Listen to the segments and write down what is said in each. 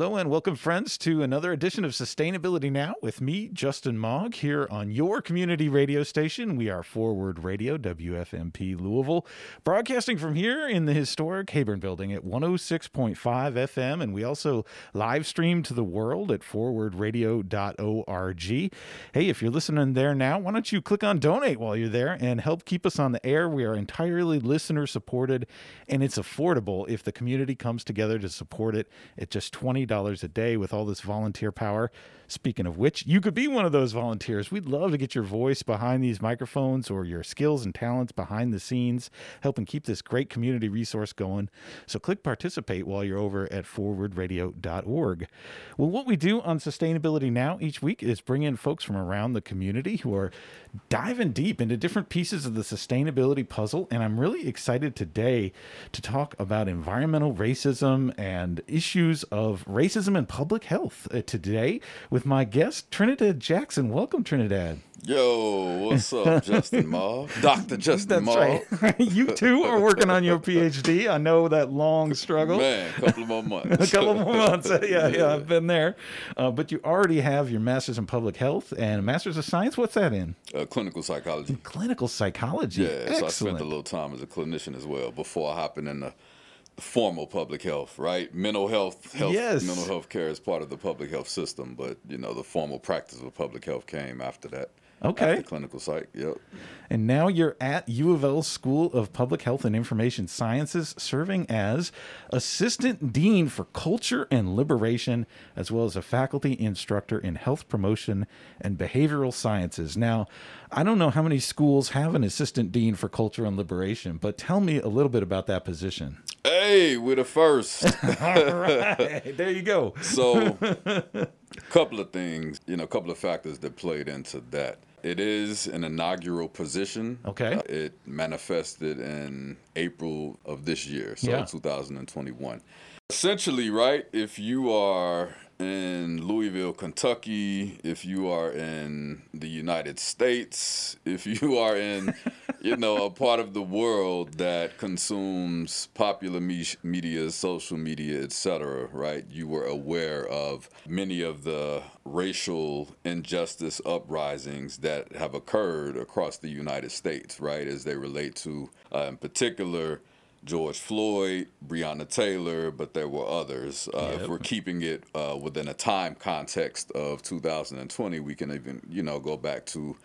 Hello and welcome, friends, to another edition of Sustainability Now with me, Justin Mog, here on your community radio station. We are Forward Radio, WFMP Louisville, broadcasting from here in the historic Heyburn building at 106.5 FM. And we also live stream to the world at forwardradio.org. Hey, if you're listening there now, why don't you click on donate while you're there and help keep us on the air? We are entirely listener supported and it's affordable if the community comes together to support it at just 20 $20 a day with all this volunteer power. Speaking of which, you could be one of those volunteers. We'd love to get your voice behind these microphones or your skills and talents behind the scenes, helping keep this great community resource going. So click participate while you're over at forwardradio.org. Well, what we do on Sustainability Now each week is bring in folks from around the community who are diving deep into different pieces of the sustainability puzzle. And I'm really excited today to talk about environmental racism and issues of racism and public health uh, today with my guest, Trinidad Jackson. Welcome, Trinidad. Yo, what's up, Justin Mog? Dr. Justin Mog. Right. you too are working on your PhD. I know that long struggle. Man, a couple more months. a couple more months. Yeah, yeah, I've been there. Uh, but you already have your master's in public health and a master's of science. What's that in? Uh, clinical psychology. Clinical psychology. Yeah, Excellent. so I spent a little time as a clinician as well before hopping in the formal public health, right? Mental health, health yes. mental health care is part of the public health system, but you know the formal practice of public health came after that. Okay. Clinical psych. Yep. And now you're at U of L School of Public Health and Information Sciences, serving as Assistant Dean for Culture and Liberation, as well as a faculty instructor in health promotion and behavioral sciences. Now, I don't know how many schools have an Assistant Dean for Culture and Liberation, but tell me a little bit about that position. Hey, we're the first. All right. There you go. So, a couple of things, you know, a couple of factors that played into that. It is an inaugural position. Okay. Uh, it manifested in April of this year, so yeah. 2021. Essentially, right, if you are in Louisville, Kentucky, if you are in the United States, if you are in, you know, a part of the world that consumes popular me- media, social media, etc., right? You were aware of many of the racial injustice uprisings that have occurred across the United States, right, as they relate to, uh, in particular, George Floyd, Breonna Taylor, but there were others. Uh, yep. If we're keeping it uh, within a time context of 2020, we can even, you know, go back to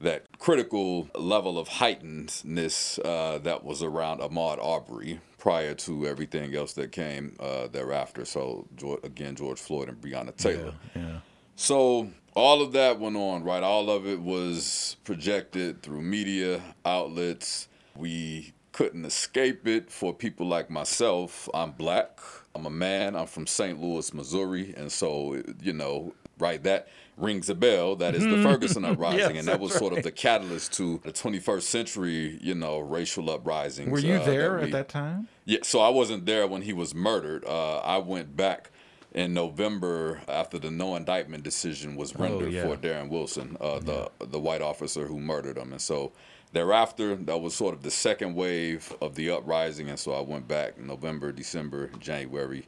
that critical level of heightenedness uh, that was around Ahmaud Arbery prior to everything else that came uh, thereafter. So, again, George Floyd and Breonna Taylor. Yeah, yeah. So, all of that went on, right? All of it was projected through media outlets. We couldn't escape it for people like myself. I'm black. I'm a man. I'm from St. Louis, Missouri. And so, you know, right, that rings a bell. That is the mm-hmm. Ferguson uprising. yes, and that was right. sort of the catalyst to the 21st century, you know, racial uprisings. Were you uh, there that we, at that time? Yeah. So I wasn't there when he was murdered. Uh, I went back in November after the no indictment decision was oh, rendered oh, yeah. for Darren Wilson, uh, the yeah. the white officer who murdered him. And so Thereafter, that was sort of the second wave of the uprising, and so I went back in November, December, January,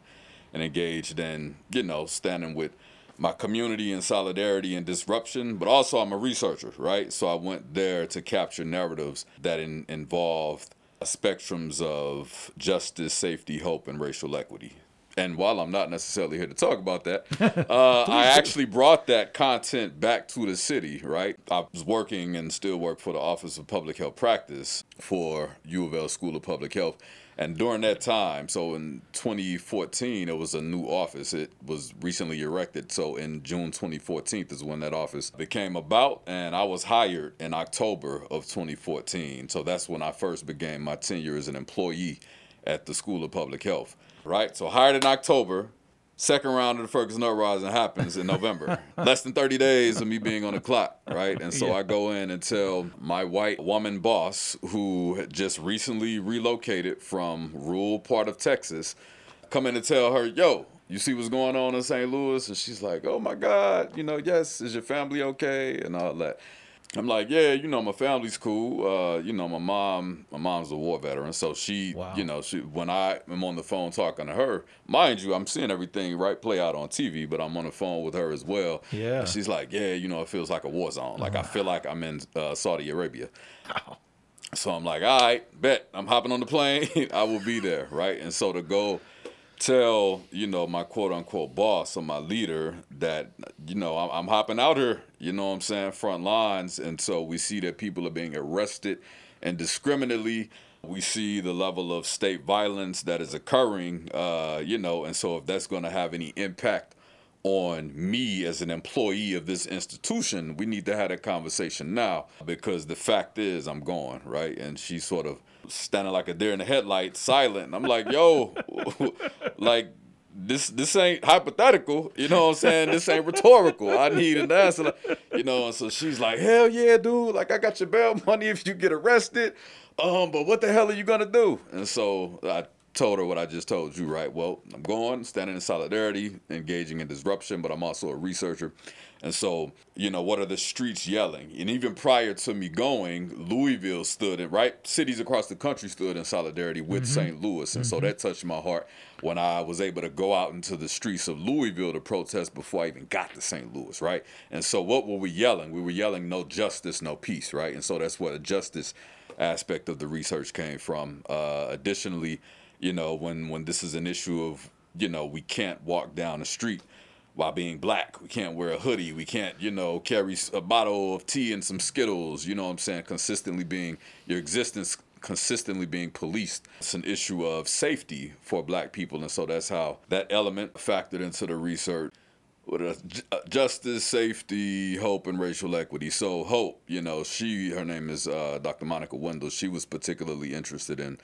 and engaged in, you know, standing with my community in solidarity and disruption, but also I'm a researcher, right? So I went there to capture narratives that in, involved spectrums of justice, safety, hope, and racial equity and while I'm not necessarily here to talk about that, uh, I actually brought that content back to the city, right? I was working and still work for the Office of Public Health Practice for U of L School of Public Health. And during that time, so in 2014, it was a new office. It was recently erected. So in June 2014 is when that office became about. And I was hired in October of 2014. So that's when I first began my tenure as an employee at the School of Public Health right? So hired in October. Second round of the Ferguson Uprising happens in November. Less than 30 days of me being on the clock, right? And so yeah. I go in and tell my white woman boss, who had just recently relocated from rural part of Texas, come in and tell her, yo, you see what's going on in St. Louis? And she's like, oh my God, you know, yes, is your family okay? And all that. I'm like, yeah, you know, my family's cool. Uh, you know, my mom, my mom's a war veteran, so she, wow. you know, she when I am on the phone talking to her, mind you, I'm seeing everything right play out on TV, but I'm on the phone with her as well. Yeah, and she's like, yeah, you know, it feels like a war zone. Like I feel like I'm in uh, Saudi Arabia. Wow. So I'm like, all right, bet I'm hopping on the plane. I will be there, right? And so to go tell you know my quote unquote boss or my leader that you know I'm, I'm, hopping out here you know what i'm saying front lines. And so we see that people are being arrested and indiscriminately we see the level of state violence that is occurring uh, you know and so if that's going to have any impact on me as an employee of this institution we need to have that conversation now because the fact is i'm gone right? And she sort of standing like a deer in the headlights, silent. I'm like, yo, like this this ain't hypothetical, you know what I'm saying? This ain't rhetorical. I need an answer, you know. And so she's like, hell yeah, dude. Like I got your bail money if you get arrested. Um, but what the hell are you gonna do? And so I told her what I just told you, right? Well, I'm going, standing in solidarity, engaging in disruption, but I'm also a researcher. And so, you know, what are the streets yelling? And even prior to me going, Louisville stood in, right? Cities across the country stood in solidarity with mm-hmm. St. Louis. And mm-hmm. so that touched my heart when I was able to go out into the streets of Louisville to protest before I even got to St. Louis, right? And so what were we yelling? We were yelling, no justice, no peace, right? And so that's where the justice aspect of the research came from. Uh, additionally, you know, when, when this is an issue of, you know, we can't walk down the street while being black. We can't wear a hoodie. We can't, you know, carry a bottle of tea and some Skittles. You know what I'm saying? Consistently being your existence consistently being policed. It's an issue of safety for black people. And so that's how that element factored into the research. What uh, justice, safety, hope, and racial equity. So hope, you know, she, her name is uh, Dr. Monica Wendel. She was particularly interested in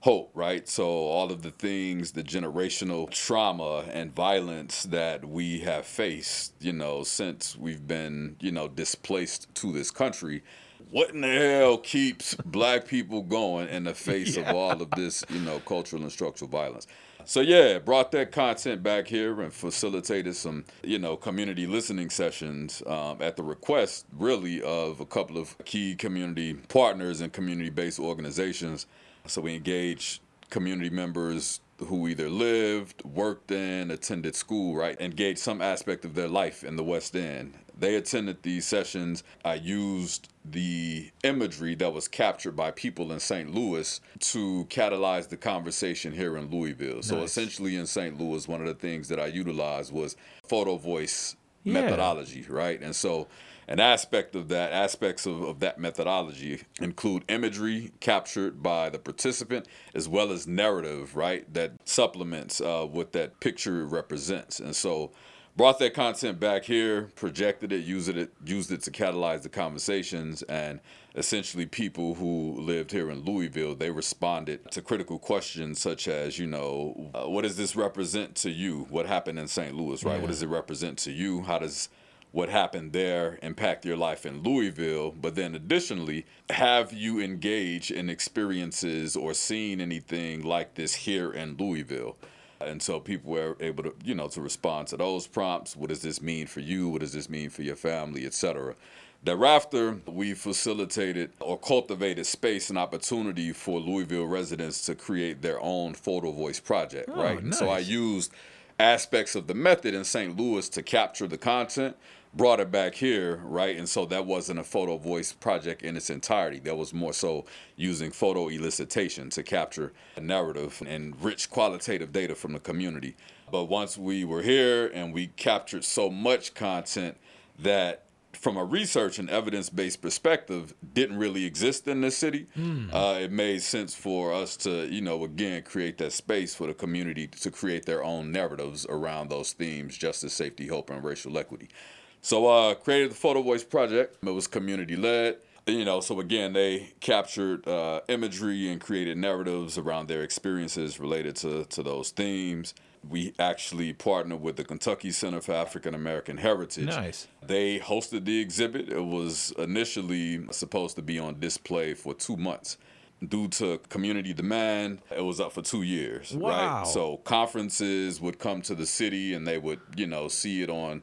hope, right? So all of the things, the generational trauma and violence that we have faced, you know, since we've been, you know, displaced to this country. What in the hell keeps black people going in the face yeah. of all of this, you know, cultural and structural violence? So yeah, brought that content back here and facilitated some, you know, community listening sessions um, at the request, really, of a couple of key community partners and community-based organizations so we engage community members who either lived, worked in, attended school, right? Engage some aspect of their life in the West End. They attended these sessions. I used the imagery that was captured by people in St. Louis to catalyze the conversation here in Louisville. Nice. So essentially in St. Louis, one of the things that I utilized was photo voice yeah. methodology, right? And so an aspect of that, aspects of, of that methodology include imagery captured by the participant as well as narrative, right, that supplements uh, what that picture represents. And so brought that content back here, projected it, used it, used it to catalyze the conversations, and essentially people who lived here in Louisville, they responded to critical questions such as, you know, uh, what does this represent to you? What happened in St. Louis, right? Yeah. What does it represent to you? How does what happened there impact your life in Louisville, but then additionally, have you engaged in experiences or seen anything like this here in Louisville? And so people were able to, you know, to respond to those prompts. What does this mean for you? What does this mean for your family, etc. Thereafter, we facilitated or cultivated space and opportunity for Louisville residents to create their own photo voice project, oh, right? Nice. So I used aspects of the method in St. Louis to capture the content, brought it back here, right? And so that wasn't a photo voice project in its entirety. That was more so using photo elicitation to capture a narrative and rich qualitative data from the community. But once we were here and we captured so much content that from a research and evidence-based perspective didn't really exist in the city mm. uh, it made sense for us to you know again create that space for the community to create their own narratives around those themes justice safety hope and racial equity so uh created the photo voice project it was community led you know so again they captured uh, imagery and created narratives around their experiences related to to those themes we actually partnered with the Kentucky Center for African American Heritage. Nice. They hosted the exhibit. It was initially supposed to be on display for two months. Due to community demand, it was up for two years. Wow. Right. So conferences would come to the city and they would, you know, see it on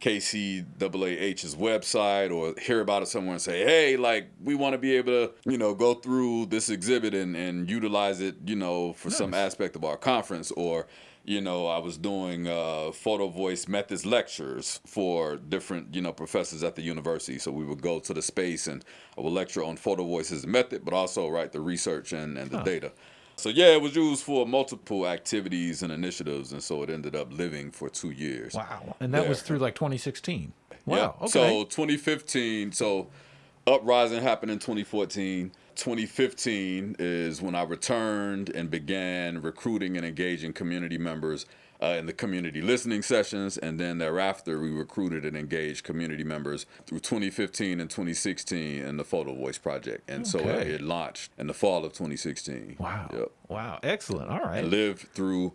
KCAAH's website or hear about it somewhere and say, hey, like we want to be able to, you know, go through this exhibit and, and utilize it, you know, for nice. some aspect of our conference or you know, I was doing uh, photo voice methods lectures for different, you know, professors at the university. So we would go to the space and I would lecture on photo voices method, but also write the research and, and the huh. data. So yeah, it was used for multiple activities and initiatives, and so it ended up living for two years. Wow, and that was through like 2016. Wow. Yeah. Okay. So 2015. So uprising happened in 2014. 2015 is when I returned and began recruiting and engaging community members uh, in the community listening sessions. And then thereafter, we recruited and engaged community members through 2015 and 2016 in the Photo Voice Project. And okay. so it launched in the fall of 2016. Wow. Yep. Wow. Excellent. All right. I lived through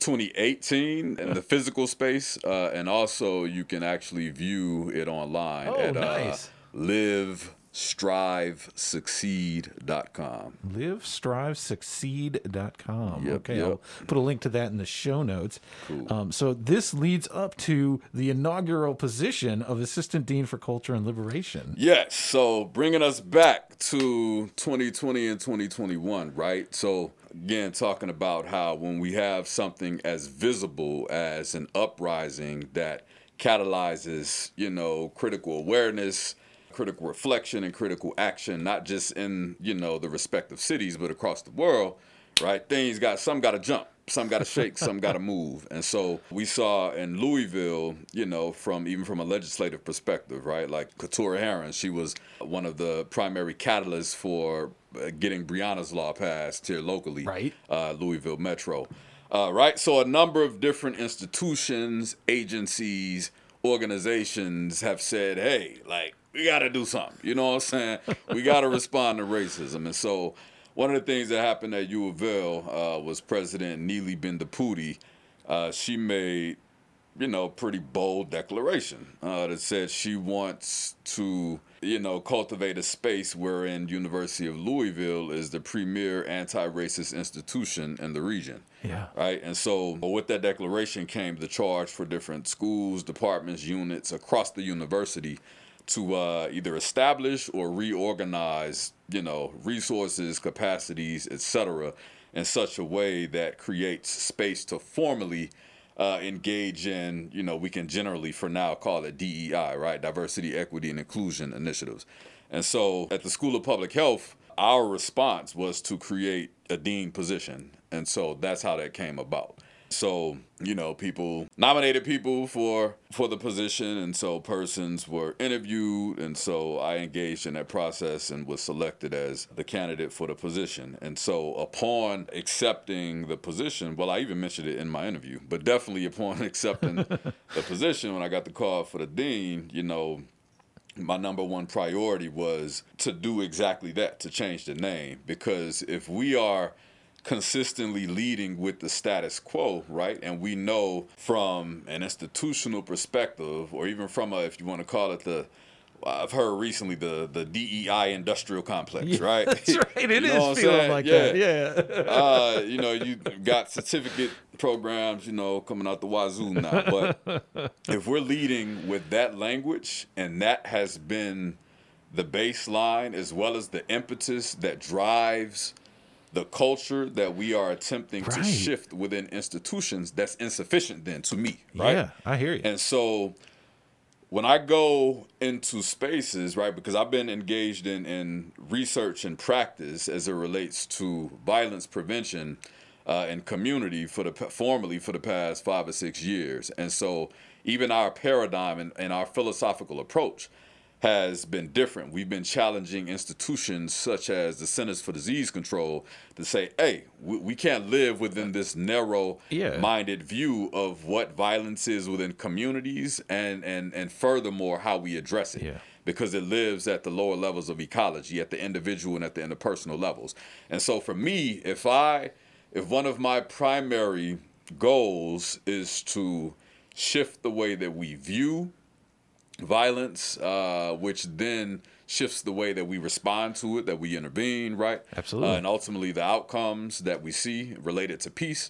2018 in the physical space. Uh, and also, you can actually view it online oh, at nice. uh, live strivesucceed.com. Livestrivesucceed.com. Yep, okay, yep. I'll put a link to that in the show notes. Cool. Um, so this leads up to the inaugural position of Assistant Dean for Culture and Liberation. Yes. So bringing us back to 2020 and 2021, right? So again, talking about how when we have something as visible as an uprising that catalyzes, you know, critical awareness critical reflection and critical action, not just in you know the respective cities, but across the world. Right? Things got some got to jump, some got to shake, some got to move, and so we saw in Louisville, you know, from even from a legislative perspective, right? Like Keturah Herron, she was one of the primary catalysts for uh, getting Breonna's law passed here locally, right? Uh, Louisville Metro. Uh, right, so a number of different institutions, agencies, organizations have said, "Hey, like we got to do something. You know what I'm saying? we got to respond to racism. And so, one of the things that happened at U of L uh, was President Neely Bendapudi. Uh, she made, you know, pretty bold declaration uh, that said she wants to, you know, cultivate a space wherein University of Louisville is the premier anti-racist institution in the region. Yeah. Right. And so, with that declaration came the charge for different schools, departments, units across the university to uh, either establish or reorganize, you know, resources, capacities, etc., in such a way that creates space to formally uh, engage in, you know, we can generally for now call it DEI, right? Diversity, equity, and inclusion initiatives. And so at the School of Public Health, our response was to create a dean position. And so that's how that came about. So, you know, people nominated people for for the position. And so persons were interviewed. And so I engaged in that process and was selected as the candidate for the position. And so upon accepting the position, well I even mentioned it in my interview, but definitely upon accepting the position when I got the call for the dean, you know, my number one priority was to do exactly that, to change the name. Because if we are consistently leading with the status quo, right? And we know from an institutional perspective, or even from a, if you want to call it the I've heard recently the the DEI industrial complex, yeah, right? That's right. It you is feeling like yeah. that. Yeah. uh, you know, you got certificate programs, you know, coming out the wazoo now. But if we're leading with that language, and that has been the baseline as well as the impetus that drives the culture that we are attempting right. to shift within institutions that's insufficient then to me right? Yeah i hear you. And so when i go into spaces right because i've been engaged in, in research and practice as it relates to violence prevention uh, and community for the formally for the past five or six years. And so even our paradigm and, and our philosophical approach has been different. We've been challenging institutions such as the Centers for Disease Control to say, hey, we, we can't live within this narrow minded yeah. view of what violence is within communities and, and, and furthermore, how we address it. Yeah. Because it lives at the lower levels of ecology, at the individual and at the interpersonal levels. And so for me, if I, if one of my primary goals is to shift the way that we view violence, uh, which then shifts the way that we respond to it, that we intervene, right? Absolutely. Uh, and ultimately the outcomes that we see related to peace.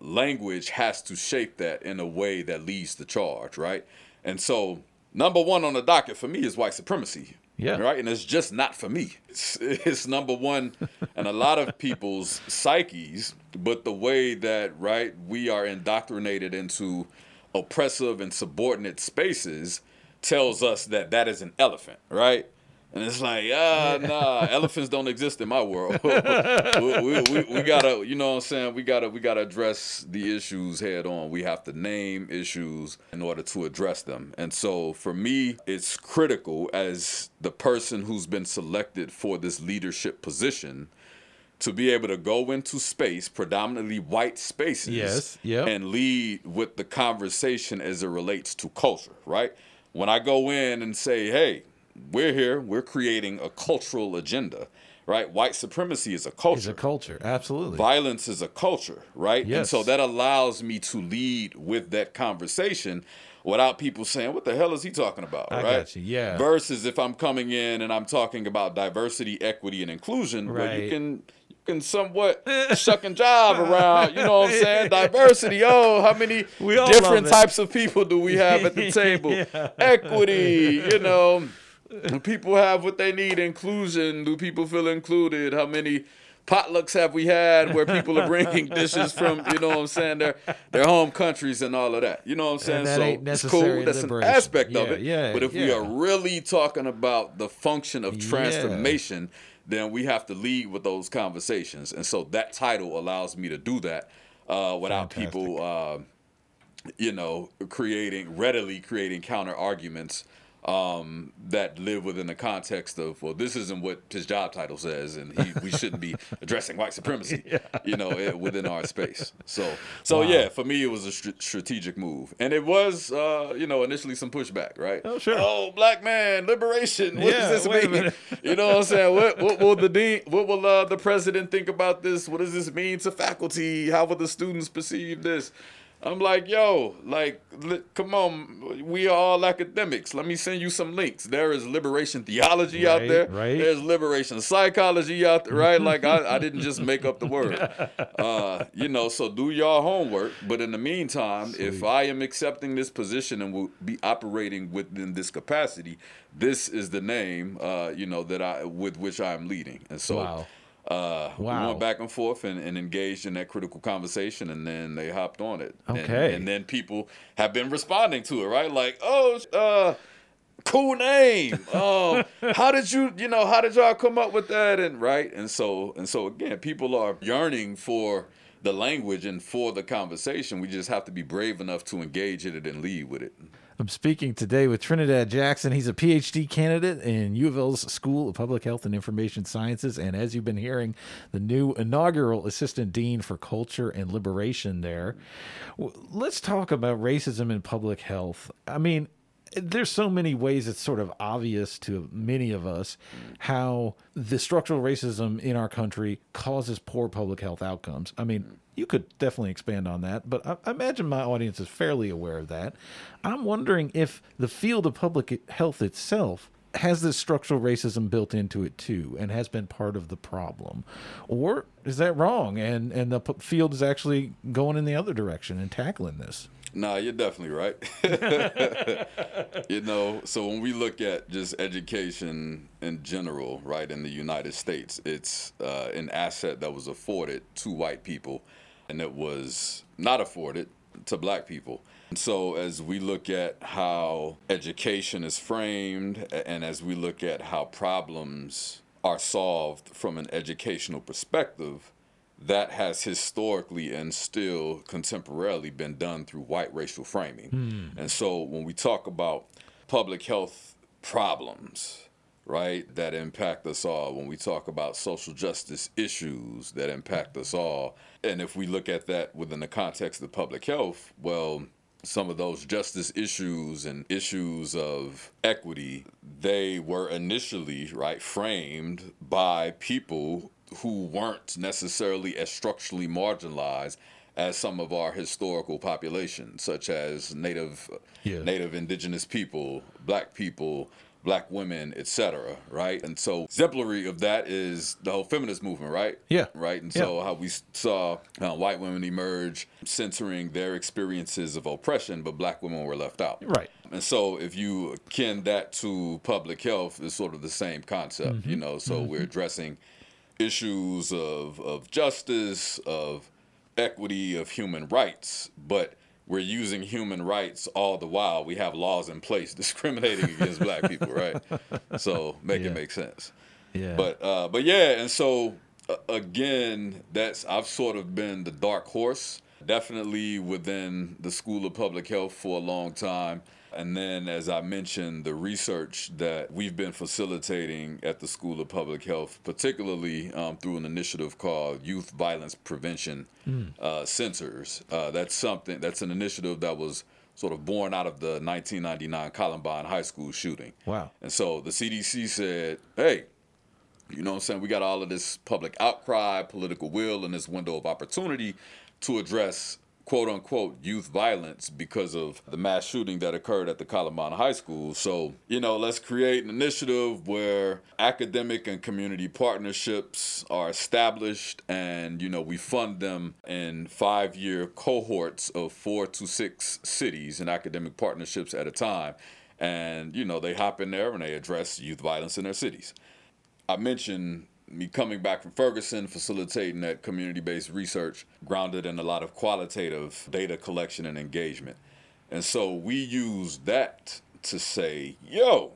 language has to shape that in a way that leads the charge, right? And so, number one on the docket for me is white supremacy. Yeah. Right. And it's just not for me. It's, it's number one in a lot of people's psyches, but the way that, right, we are indoctrinated into oppressive and subordinate spaces tells us that that is an elephant, right? And it's like, ah, nah, elephants don't exist in my world. we, we, we, we, gotta, you know what I'm saying? We gotta, we gotta address the issues head on. We have to name issues in order to address them. And so for me, it's critical as the person who's been selected for this leadership position to be able to go into space, predominantly white spaces, yes, yep. and lead with the conversation as it relates to culture, right? When I go in and say, hey, we're here, we're creating a cultural agenda, right? White supremacy is a culture. It's a culture, absolutely. Violence is a culture, right? Yes. And so that allows me to lead with that conversation without people saying, "What the hell is he talking about?" I right? Got you. Yeah. Versus if I'm coming in and I'm talking about diversity, equity, and inclusion, right. where you can can somewhat shuck job around. You know what I'm saying? Diversity. Oh, how many different types of people do we have at the table? yeah. Equity. You know, do people have what they need? Inclusion. Do people feel included? How many potlucks have we had where people are bringing dishes from, you know what I'm saying, their their home countries and all of that. You know what I'm saying? so it's cool. That's liberation. an aspect yeah, of it. Yeah, but if yeah. we are really talking about the function of transformation. Then we have to lead with those conversations. And so that title allows me to do that uh, without Fantastic. people, uh, you know, creating readily creating counter arguments um, that live within the context of well, this isn't what his job title says, and he, we shouldn't be addressing white supremacy, yeah. you know, it, within our space. So, so Wow. yeah, for me, it was a str- strategic move, and it was, uh, you know, initially some pushback, right? Oh, sure. Oh, black man, liberation. What Yeah, does this mean? You know what I'm saying? What, what will the dean? What will uh, the president think about this? What does this mean to faculty? How will the students perceive this? I'm like, yo, like, li- come on, we are all academics. Let me send you some links. There is liberation theology out there. right. There's liberation psychology out there, right? Like, I, I didn't just make up the word. Uh, you know, so do your homework. But in the meantime, if I am accepting this position and will be operating within this capacity, this is the name, uh, you know, that I with which I am leading. And so. Wow. Uh, Wow. We went back and forth and, and engaged in that critical conversation, and then they hopped on it. And- Okay. And, then people have been responding to it, right? Like, oh, uh, cool name. Um, how did you, you know, how did y'all come up with that? And right, and so and so again, people are yearning for the language and for the conversation. We just have to be brave enough to engage in it and lead with it. I'm speaking today with Trinidad Jackson. He's a PhD candidate in U of L's School of Public Health and Information Sciences, and as you've been hearing, the new inaugural Assistant Dean for Culture and Liberation there. Let's talk about racism in public health. I mean, there's so many ways it's sort of obvious to many of us how the structural racism in our country causes poor public health outcomes. I mean, you could definitely expand on that, but I, imagine my audience is fairly aware of that. I'm wondering if the field of public health itself has this structural racism built into it too and has been part of the problem or is that wrong and and the field is actually going in the other direction and tackling this Nah, you're definitely right. you know, so when we look at just education in general, right, in the United States, it's uh, an asset that was afforded to white people and it was not afforded to black people. And so as we look at how education is framed and as we look at how problems are solved from an educational perspective, that has historically and still contemporarily been done through white racial framing. Hmm. And so when we talk about public health problems, right, that impact us all, when we talk about social justice issues that impact us all, and if we look at that within the context of public health, well, some of those justice issues and issues of equity, they were initially, right, framed by people who weren't necessarily as structurally marginalized as some of our historical populations, such as native, Yeah. native indigenous people, black people, black women, etc. Right, and so exemplary of that is the whole feminist movement, right? Yeah, right. And so how we saw uh, white women emerge, censoring their experiences of oppression, but black women were left out. Right. And so if you kin that to public health, it's sort of the same concept, mm-hmm. you know. So mm-hmm. we're addressing issues of of justice, of equity, of human rights, but we're using human rights all the while. We have laws in place discriminating against black people, right? So make yeah. it make sense. Yeah. But uh, but yeah, and so uh, again, that's I've sort of been the dark horse, definitely within the School of Public Health for a long time. And then, as I mentioned, the research that we've been facilitating at the School of Public Health, particularly um, through an initiative called Youth Violence Prevention mm. uh, Centers. Uh, that's something, that's an initiative that was sort of born out of the 1999 Columbine High School shooting. Wow. And so the CDC said, hey, you know what I'm saying? We got all of this public outcry, political will, and this window of opportunity to address quote unquote youth violence because of the mass shooting that occurred at the Columbine High School. So, you know, let's create an initiative where academic and community partnerships are established and, you know, we fund them in five year cohorts of four to six cities and academic partnerships at a time. And, you know, they hop in there and they address youth violence in their cities. I mentioned me coming back from Ferguson, facilitating that community based research grounded in a lot of qualitative data collection and engagement. And so we use that to say, yo,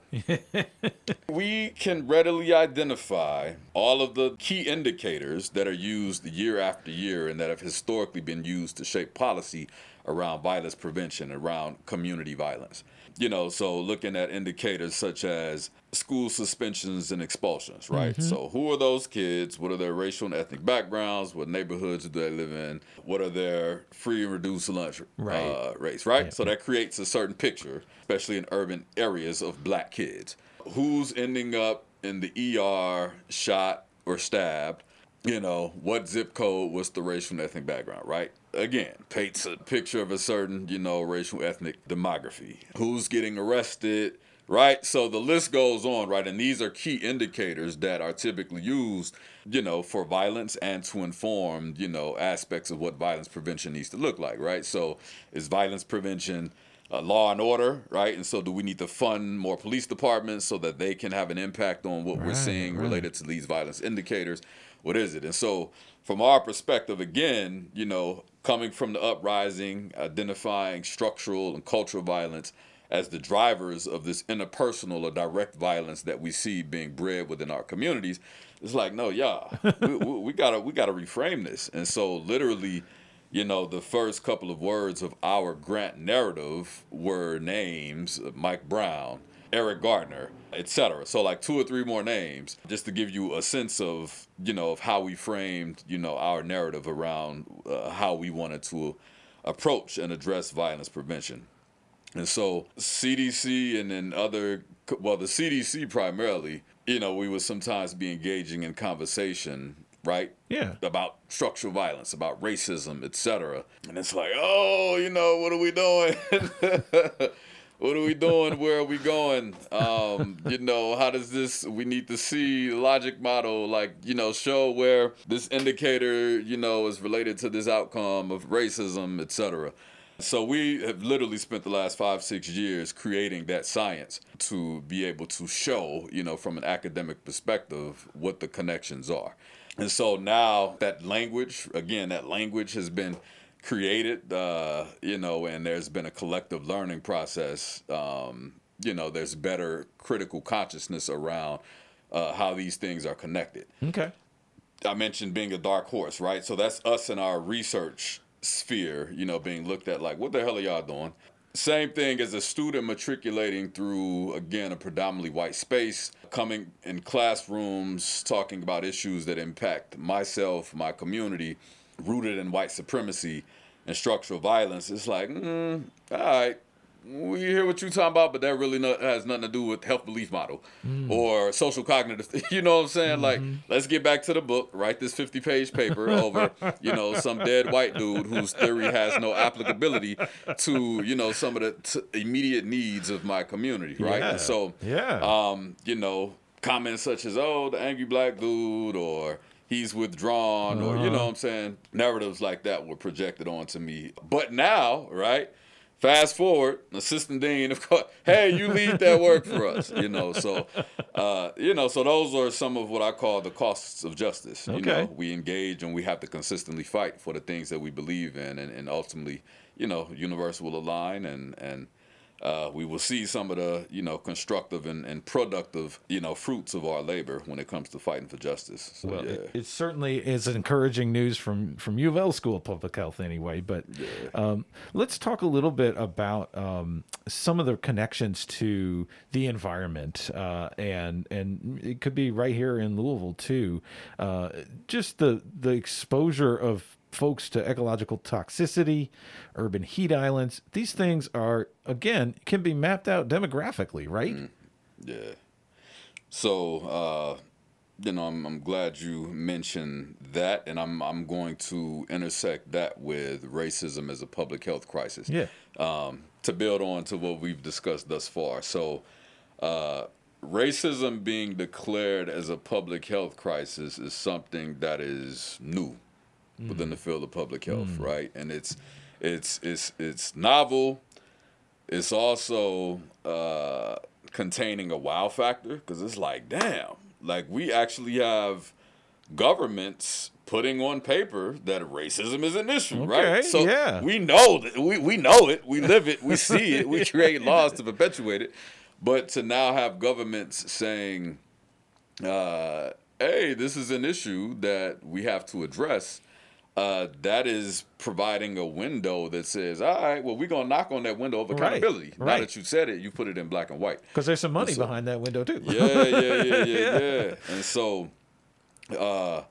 we can readily identify all of the key indicators that are used year after year and that have historically been used to shape policy around violence prevention, around community violence. You know, so looking at indicators such as school suspensions and expulsions, right? Mm-hmm. So, who are those kids? What are their racial and ethnic backgrounds? What neighborhoods do they live in? What are their free and reduced lunch right. uh, rates, right? Yeah. So, that creates a certain picture, especially in urban areas, of black kids. Who's ending up in the ER shot or stabbed? You know, what zip code was the racial and ethnic background, right? Again, paints a picture of a certain, you know, racial ethnic demography. Who's getting arrested? right? So the list goes on, right? And these are key indicators that are typically used, you know, for violence and to inform, you know, aspects of what violence prevention needs to look like, right? So is violence prevention uh, law and order, right? And so do we need to fund more police departments so that they can have an impact on what right, we're seeing right. related to these violence indicators? What is it? And so from our perspective, again, you know, coming from the uprising, identifying structural and cultural violence, as the drivers of this interpersonal or direct violence that we see being bred within our communities. It's like, no, yeah, we, we, gotta we gotta reframe this. And so, literally, you know, the first couple of words of our grant narrative were names: uh, Mike Brown, Eric Garner, etc. So, like two or three more names, just to give you a sense of you know of how we framed you know our narrative around uh, how we wanted to approach and address violence prevention. And so CDC and then other, well, the CDC primarily, you know, we would sometimes be engaging in conversation, right? Yeah. About structural violence, about racism, etc. And it's like, oh, you know, what are we doing? what are we doing? Where are we going? Um, you know, how does this? We need to see logic model, like you know, show where this indicator, you know, is related to this outcome of racism, etc. So we have literally spent the last five, six years creating that science to be able to show, you know, from an academic perspective, what the connections are. And so now that language, again, that language has been created, uh, you know, and there's been a collective learning process. Um, you know, there's better critical consciousness around uh, how these things are connected. Okay. I mentioned being a dark horse, right? So that's us in our research sphere, you know, being looked at like, what the hell are y'all doing? Same thing as a student matriculating through, again, a predominantly white space, coming in classrooms, talking about issues that impact myself, my community, rooted in white supremacy and structural violence. It's like, mm, all right, we hear what you're talking about, but that really not, has nothing to do with health belief model mm. or social cognitive. You know what I'm saying? Mm-hmm. Like, let's get back to the book. Write this 50 page paper over, you know, some dead white dude whose theory has no applicability to, you know, some of the t- immediate needs of my community, right? Yeah. And so, yeah, um, you know, comments such as, "Oh, the angry black dude," or he's withdrawn uh-huh. or you know uh-huh. what I'm saying narratives like that were projected onto me but now right fast forward assistant dean of course hey you lead that work for us you know so uh, you know so those are some of what I call the costs of justice okay. you know we engage and we have to consistently fight for the things that we believe in and, and ultimately you know universe will align and and uh, we will see some of the you know constructive and, and productive you know fruits of our labor when it comes to fighting for justice. So, well, yeah. it, it, certainly is encouraging news from from U of L School of Public Health anyway. But yeah. um, let's talk a little bit about um, some of the connections to the environment uh, and and it could be right here in Louisville too. Uh, just the the exposure of folks to ecological toxicity, urban heat islands. These things are, again, can be mapped out demographically, right? Mm, yeah. So, uh, you know, I'm, I'm glad you mentioned that, and I'm I'm going to intersect that with racism as a public health crisis. Yeah. Um, to build on to what we've discussed thus far. So, uh, racism being declared as a public health crisis is something that is new mm. within the field of public health, mm. right? And it's it's it's it's novel. It's also uh, containing a wow factor because it's like, damn, like we actually have governments putting on paper that racism is an issue, okay, right? So yeah. we know that we, we know it, we live it, we see it, we create laws to perpetuate it. But to now have governments saying, uh, hey, this is an issue that we have to address uh, that is providing a window that says, all right, well, we're going to knock on that window of accountability. Right, now right. that you said it, you put it in black and white. Because there's some money so, behind that window, too. yeah, yeah, yeah, yeah, yeah. And so, uh,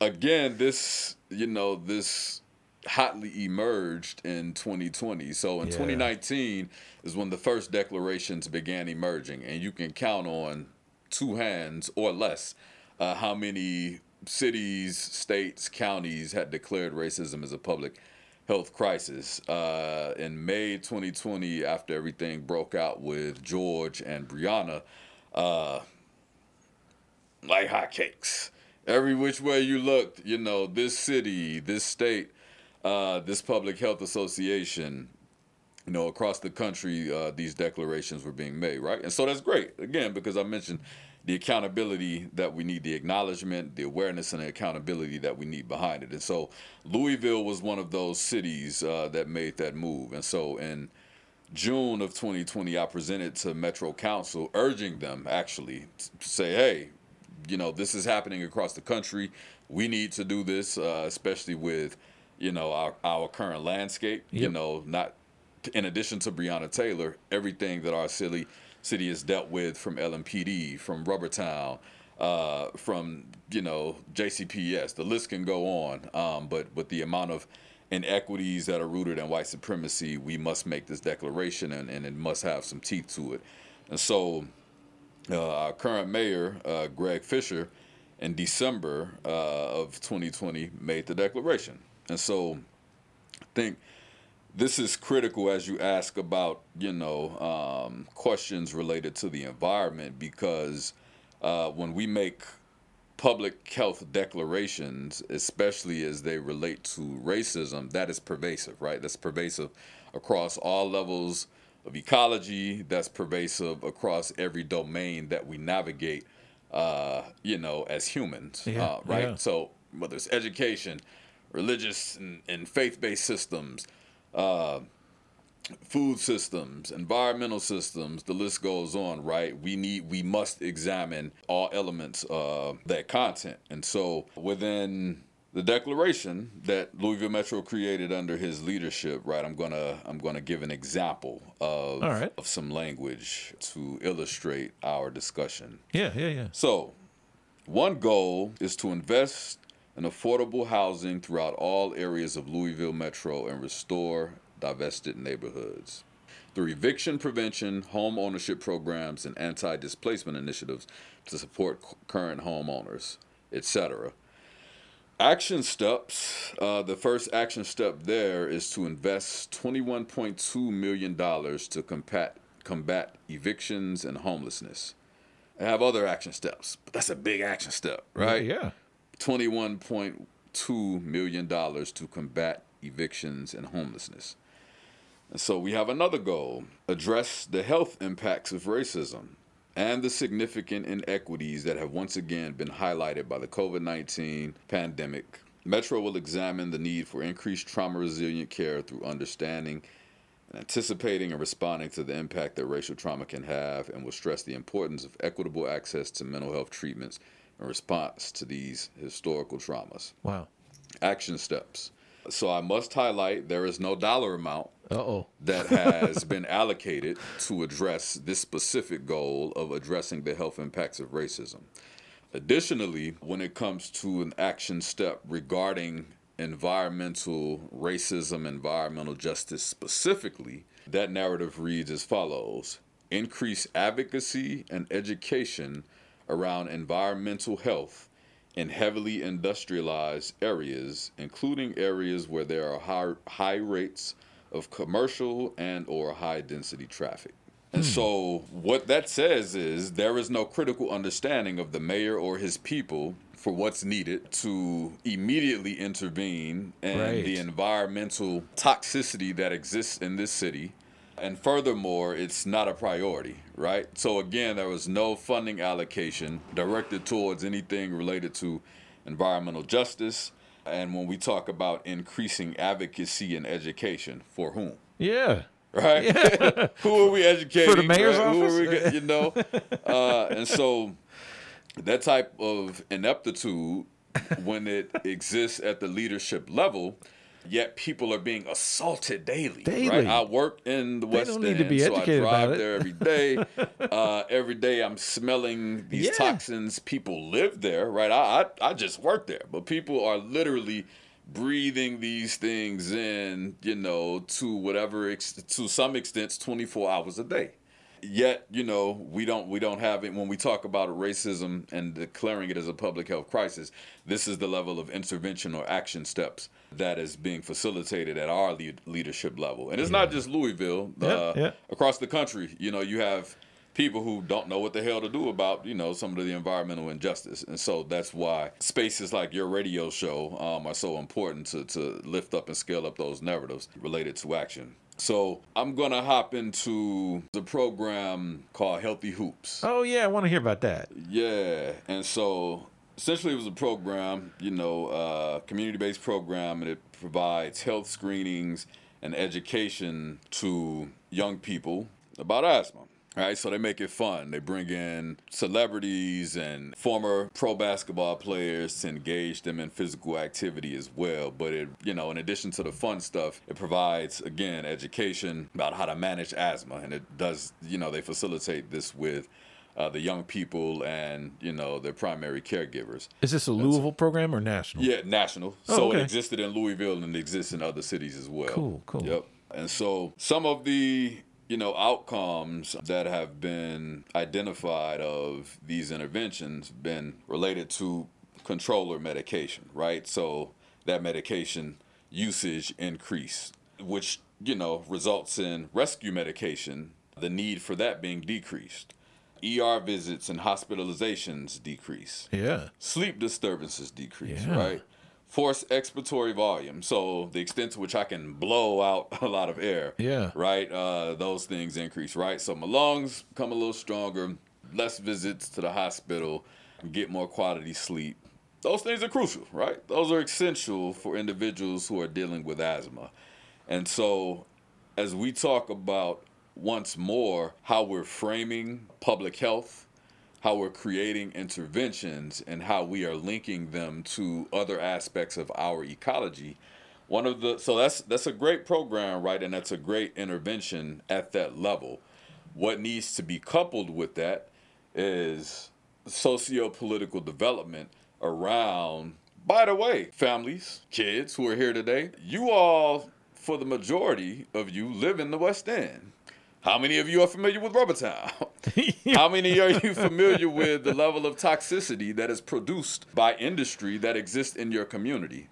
again, this, you know, this hotly emerged in 2020. So in yeah. 2019 is when the first declarations began emerging. And you can count on two hands or less uh, how many cities, states, counties had declared racism as a public health crisis. Uh, in May 2020, after everything broke out with George and Breonna, uh, like hotcakes. Every which way you looked, you know, this city, this state, uh, this public health association, you know, across the country, uh, these declarations were being made, right? And so that's great, again, because I mentioned the accountability that we need, the acknowledgement, the awareness, and the accountability that we need behind it. And so Louisville was one of those cities uh, that made that move. And so in June of 2020, I presented to Metro Council, urging them actually to say, hey, you know, this is happening across the country. We need to do this, uh, especially with, you know, our, our current landscape. Yep. You know, not in addition to Breonna Taylor, everything that our city city has dealt with from LMPD, from Rubbertown, uh, from you know JCPS. The list can go on, um, but with the amount of inequities that are rooted in white supremacy, we must make this declaration, and, and it must have some teeth to it. And so, uh, our current mayor, uh, Greg Fischer, in December uh, of 2020, made the declaration. And so, I think this is critical as you ask about you know um, questions related to the environment because uh, when we make public health declarations, especially as they relate to racism, that is pervasive, right? That's pervasive across all levels of ecology. That's pervasive across every domain that we navigate, uh, you know, as humans, yeah, uh, right? Yeah. So whether it's education, religious and, and faith-based systems, uh, food systems, environmental systems, the list goes on, right? We need, we must examine all elements of that content. And so within the declaration that Louisville Metro created under his leadership, right? I'm gonna I'm gonna give an example of right. of some language to illustrate our discussion. Yeah, yeah, yeah. So, one goal is to invest and affordable housing throughout all areas of Louisville Metro and restore divested neighborhoods. through eviction prevention, home ownership programs, and anti displacement initiatives to support current homeowners, etc. Action steps. Uh, the first action step there is to invest $21.2 million to combat, combat evictions and homelessness. I have other action steps, but that's a big action step, right? Yeah. $21.2 million to combat evictions and homelessness. And so we have another goal address the health impacts of racism and the significant inequities that have once again been highlighted by the COVID 19 pandemic. Metro will examine the need for increased trauma resilient care through understanding and anticipating and responding to the impact that racial trauma can have, and will stress the importance of equitable access to mental health treatments in response to these historical traumas. Wow. Action steps. So I must highlight there is no dollar amount Uh-oh. that has been allocated to address this specific goal of addressing the health impacts of racism. Additionally, when it comes to an action step regarding environmental racism, environmental justice specifically, that narrative reads as follows increase advocacy and education around environmental health in heavily industrialized areas, including areas where there are high, high rates of commercial and or high density traffic. And hmm. so what that says is there is no critical understanding of the mayor or his people for what's needed to immediately intervene in Right. the environmental toxicity that exists in this city. And furthermore, it's not a priority, right? So again, there was no funding allocation directed towards anything related to environmental justice. And when we talk about increasing advocacy and education, for whom? Yeah. right? Who are we educating? For the mayor's right? Are we office? you know, uh, and so that type of ineptitude, when it exists at the leadership level, yet people are being assaulted daily. Daily. Right? I work in the They West End, need to be so I drive there every day. uh, every day I'm smelling these Yeah. toxins. People live there, right? I, I I just work there, but people are literally breathing these things in, you know, to whatever ex- to some extent 24 hours a day. Yet, you know, we don't we don't have it when we talk about racism and declaring it as a public health crisis. This is the level of intervention or action steps that is being facilitated at our lead, leadership level, and it's not just Louisville. Yeah, uh, yeah. Across the country, you know, you have people who don't know what the hell to do about you know some of the environmental injustice and so that's why spaces like your radio show um, are so important to, to lift up and scale up those narratives related to action so i'm gonna hop into the program called healthy hoops Oh yeah, I want to hear about that. yeah, and so essentially it was a program, you know, uh, community-based program, and it provides health screenings and education to young people about asthma. Right, so they make it fun. They bring in celebrities and former pro basketball players to engage them in physical activity as well. But it, you know, in addition to the fun stuff, it provides again education about how to manage asthma, and it does, you know, they facilitate this with uh, the young people and you know their primary caregivers. Is this a Louisville program or national? Yeah, national. Oh, so okay. it existed in Louisville and it exists in other cities as well. Cool, cool. Yep. And so some of the you know outcomes that have been identified of these interventions been related to controller medication, right? So that medication usage increase, which you know results in rescue medication, the need for that being decreased. ER visits and hospitalizations decrease Yeah. sleep disturbances decrease, Yeah. right? Force expiratory volume, so the extent to which I can blow out a lot of air, Yeah. right? Uh, those things increase, right? So my lungs become a little stronger, less visits to the hospital, get more quality sleep. Those things are crucial, right? Those are essential for individuals who are dealing with asthma. And so, as we talk about once more how we're framing public health, how we're creating interventions, and how we are linking them to other aspects of our ecology. One of the so that's that's a great program, right? And that's a great intervention at that level. What needs to be coupled with that is socio-political development around by the way families kids who are here today you all for the majority of you live in the west end How many of you are familiar with Rubbertown? How many are you familiar with the level of toxicity that is produced by industry that exists in your community?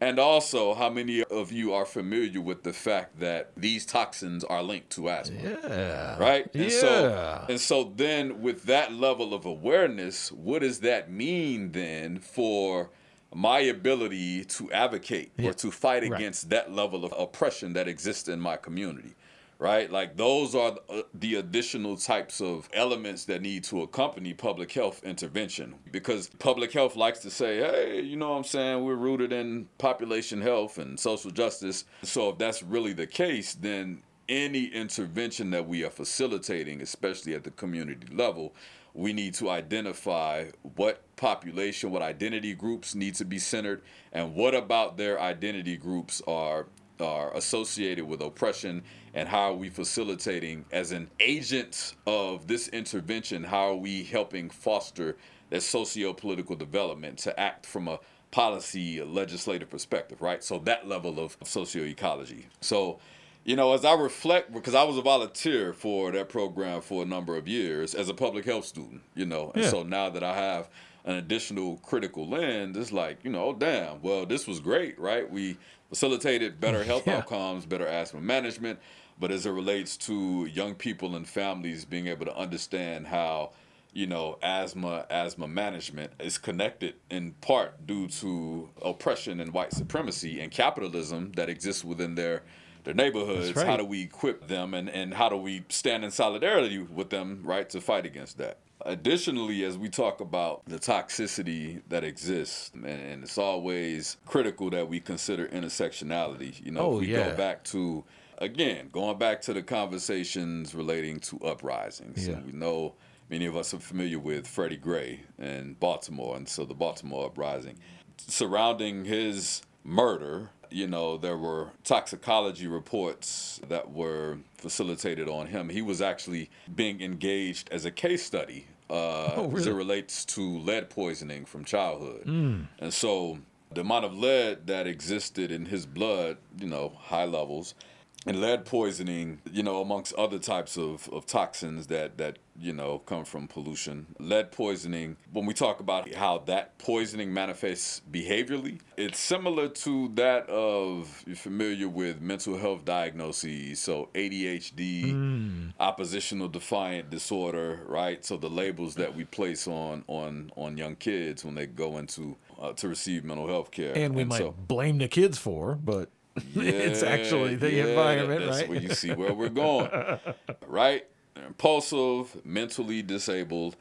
And also, how many of you are familiar with the fact that these toxins are linked to asthma? Yeah. Right? And yeah. so and so then with that level of awareness, what does that mean then for my ability to advocate yeah. or to fight right. against that level of oppression that exists in my community? Right? Like those are uh, the additional types of elements that need to accompany public health intervention because public health likes to say, hey, you know what I'm saying? We're rooted in population health and social justice. So if that's really the case, then any intervention that we are facilitating, especially at the community level, we need to identify what population, what identity groups need to be centered, and what about their identity groups are are associated with oppression and how are we facilitating as an agent of this intervention how are we helping foster that socio-political development to act from a policy a legislative perspective right? So that level of socioecology. So you know as i reflect because i was a volunteer for that program for a number of years as a public health student you know? And yeah. so now that i have an additional critical lens it's like you know oh damn well this was great right? We facilitated better health yeah. outcomes, better asthma management. But as it relates to young people and families being able to understand how, you know, asthma, asthma management is connected in part due to oppression and white supremacy and capitalism that exists within their their neighborhoods. Right. How do we equip them and, and how do we stand in solidarity with them, right, to fight against that? Additionally, as we talk about the toxicity that exists, and, it's always critical that we consider intersectionality. You know, oh, we yeah. go back to again, going back to the conversations relating to uprisings. Yeah. we know many of us are familiar with Freddie Gray in Baltimore, and so the Baltimore uprising. Surrounding his murder, you know, there were toxicology reports that were facilitated on him. He was actually being engaged as a case study uh, oh, really? as it relates to lead poisoning from childhood. Mm. And so the amount of lead that existed in his blood, you know, high levels, and lead poisoning, you know, amongst other types of, of toxins that, that, you know, come from pollution. Lead poisoning, when we talk about how that poisoning manifests behaviorally, it's similar to that of, you're familiar with mental health diagnoses, so ADHD, mm. oppositional defiant disorder, right? So the labels that we place on on on young kids when they go into uh, to receive mental health care. And we and might so, blame the kids for, but yeah, it's actually the yeah, environment, that's right? where you see where we're going, right? Impulsive, mentally disabled.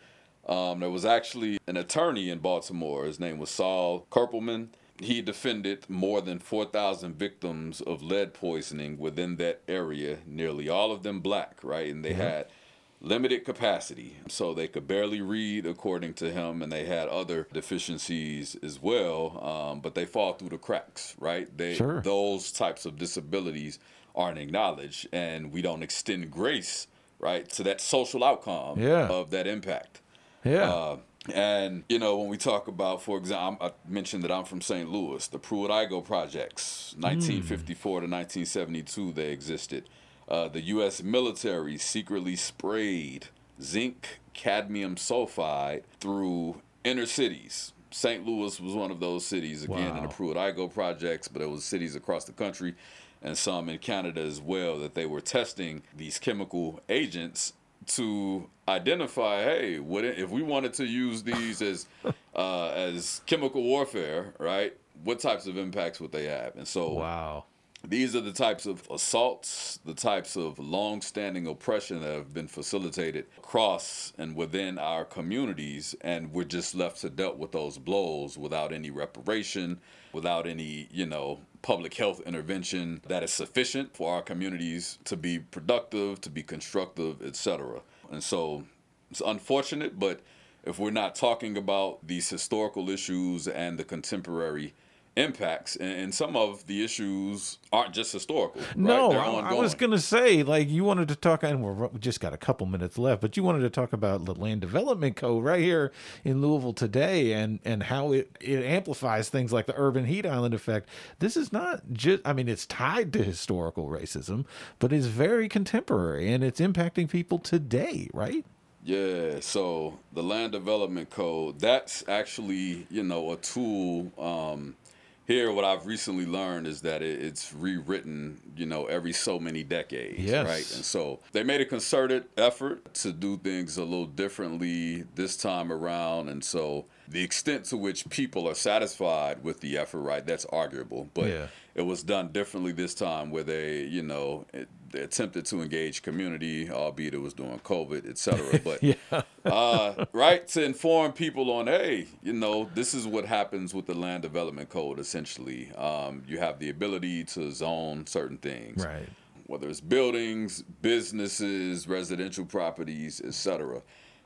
Um, there was actually an attorney in Baltimore. His name was Saul Kerpelman. He defended more than 4,000 victims of lead poisoning within that area, nearly all of them black, right? And they mm-hmm. had limited capacity, so they could barely read, according to him, and they had other deficiencies as well. Um, but they fall through the cracks, right? They sure. those types of disabilities aren't acknowledged, and we don't extend grace, right, to that social outcome yeah. of that impact. Yeah. Uh, and you know when we talk about, for example, I mentioned that I'm from St. Louis. The Pruitt-Igoe projects, 1954 mm. to 1972, they existed. Uh, the U.S. military secretly sprayed zinc cadmium sulfide through inner cities. St. Louis was one of those cities, again, wow. in the Pruitt-Igoe projects, but it was cities across the country and some in Canada as well that they were testing these chemical agents to identify, hey, what if we wanted to use these as uh, as chemical warfare, right? What types of impacts would they have? And so, wow these are the types of assaults, the types of long standing oppression that have been facilitated across and within our communities. And we're just left to deal with those blows without any reparation, without any, you know, public health intervention that is sufficient for our communities to be productive, to be constructive, etc. And so it's unfortunate, but if we're not talking about these historical issues and the contemporary impacts, and, some of the issues aren't just historical. No, I, I, was going to say, like, you wanted to talk, and we just got a couple minutes left, but you wanted to talk about the Land Development Code right here in Louisville today, and and how it it amplifies things like the urban heat island effect. This is not just, I mean, it's tied to historical racism, but it's very contemporary, and it's impacting people today, right? Yeah, so the land development code, that's actually, you know, a tool um, here what I've recently learned is that it, it's rewritten, you know, every so many decades, yes. right? And so they made a concerted effort to do things a little differently this time around, and so the extent to which people are satisfied with the effort, right? That's arguable, but yeah. it was done differently this time, where they, you know, it, attempted to engage community, albeit it was during COVID, et cetera. But yeah. uh, right to inform people on, hey, you know, this is what happens with the land development code. Essentially, um, you have the ability to zone certain things, right? Whether it's buildings, businesses, residential properties, et cetera.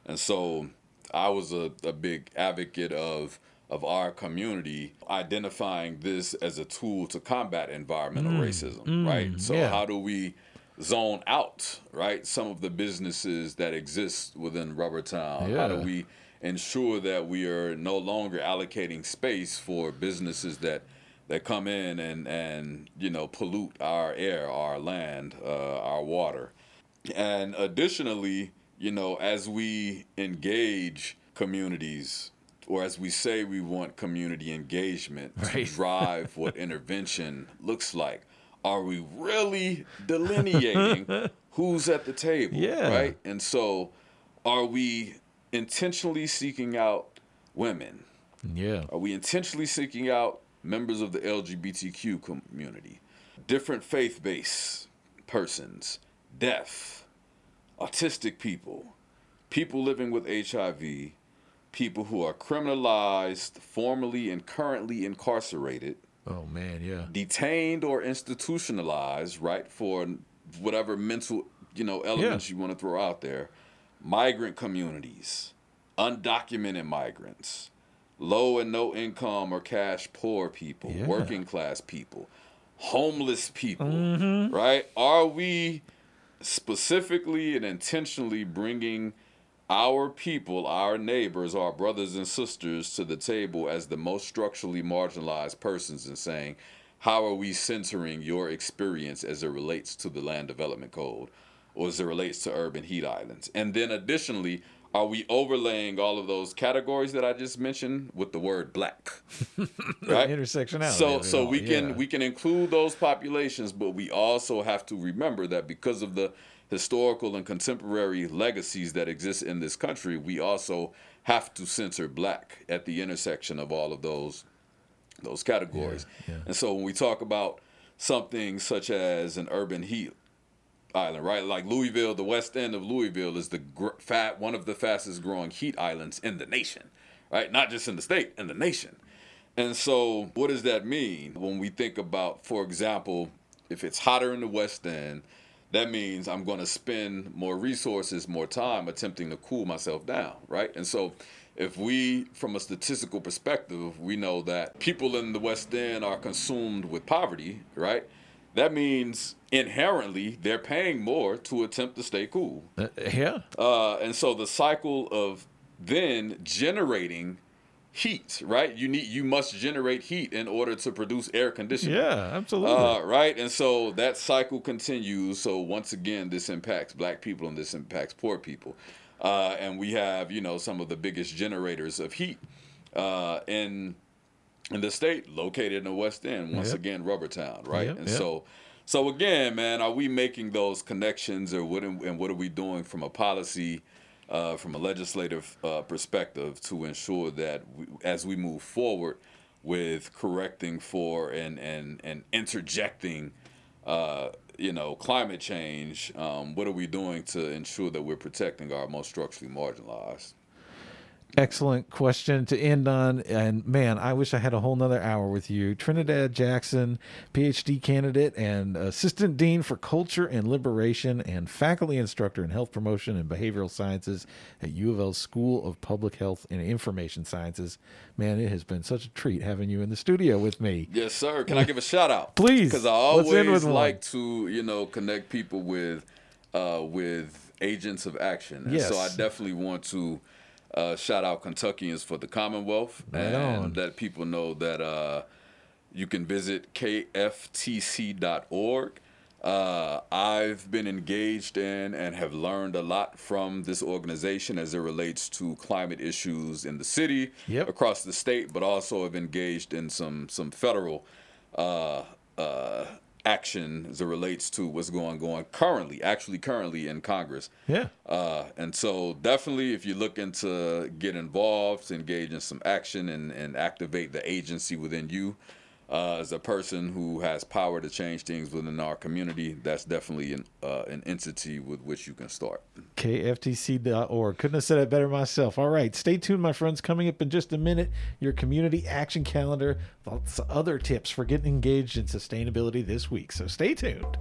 And so, I was a, a big advocate of of our community identifying this as a tool to combat environmental mm, racism, mm, right? So yeah. how do we zone out, right? Some of the businesses that exist within Rubbertown. Yeah. How do we ensure that we are no longer allocating space for businesses that that come in and and you know pollute our air, our land, uh, our water, and additionally, you know, as we engage communities or as we say we want community engagement right. to drive what intervention looks like are we really delineating who's at the table? Yeah. Right? And so are we intentionally seeking out women? Yeah. Are we intentionally seeking out members of the LGBTQ community? Different faith based persons, deaf, autistic people, people living with HIV, people who are criminalized, formerly and currently incarcerated Oh man, yeah. Detained or institutionalized, right, for whatever mental, you know, elements yeah. you want to throw out there. Migrant communities, undocumented migrants, low and no income or cash poor people, yeah. working class people, homeless people, mm-hmm. right? Are we specifically and intentionally bringing our people, our neighbors, our brothers and sisters to the table as the most structurally marginalized persons and saying, how are we centering your experience as it relates to the land development code or as it relates to urban heat islands? And then additionally, are we overlaying all of those categories that I just mentioned with the word black? right? Intersectionality. So so we can yeah. we can include those populations, but we also have to remember that because of the historical and contemporary legacies that exist in this country, we also have to censor black at the intersection of all of those those categories. Yeah, yeah. And so when we talk about something such as an urban heat island, right? Like Louisville, the west end of Louisville is the gr- fat one of the fastest growing heat islands in the nation, right? Not just in the state, in the nation. And so, what does that mean when we think about, for example, if it's hotter in the west end, that means I'm going to spend more resources, more time attempting to cool myself down, right? And so, if we, from a statistical perspective, we know that people in the West End are consumed with poverty, right? That means inherently they're paying more to attempt to stay cool. Uh, yeah. Uh, and so the cycle of then generating heat, right? You need you must generate heat in order to produce air conditioning. Yeah, absolutely. Uh, right, and so that cycle continues. So once again, this impacts black people and this impacts poor people, uh, and we have you know some of the biggest generators of heat uh, in in the state, located in the West End. Once yep. again, Rubbertown, right? Yep, and yep. so. So again, man, are we making those connections, or what? And what are we doing from a policy uh, from a legislative uh, perspective to ensure that we, as we move forward with correcting for and and and interjecting uh, you know climate change um, what are we doing to ensure that we're protecting our most structurally marginalized Excellent question to end on. And man, I wish I had a whole nother hour with you. Trinidad Jackson, PhD candidate and assistant dean for culture and liberation and faculty instructor in health promotion and behavioral sciences at U of L School of Public Health and Information Sciences. Man, it has been such a treat having you in the studio with me. Yes, sir. Can I give a shout out? Please. Because I always like one. to, you know, connect people with uh, with agents of action. And yes. so I definitely want to uh, shout out Kentuckians for the Commonwealth right and on. let people know that uh, you can visit kftc.org. Uh, I've been engaged in and have learned a lot from this organization as it relates to climate issues in the city, yep. across the state, but also have engaged in some some federal uh, uh, action as it relates to what's going on currently, actually currently in Congress. Yeah. Uh, and so definitely, if you're looking to get involved, to engage in some action and, and activate the agency within you, uh, as a person who has power to change things within our community, that's definitely an, uh, an entity with which you can start. KFTC.org. Couldn't have said it better myself. All right. Stay tuned, my friends. Coming up in just a minute, your community action calendar, lots of other tips for getting engaged in sustainability this week. So stay tuned.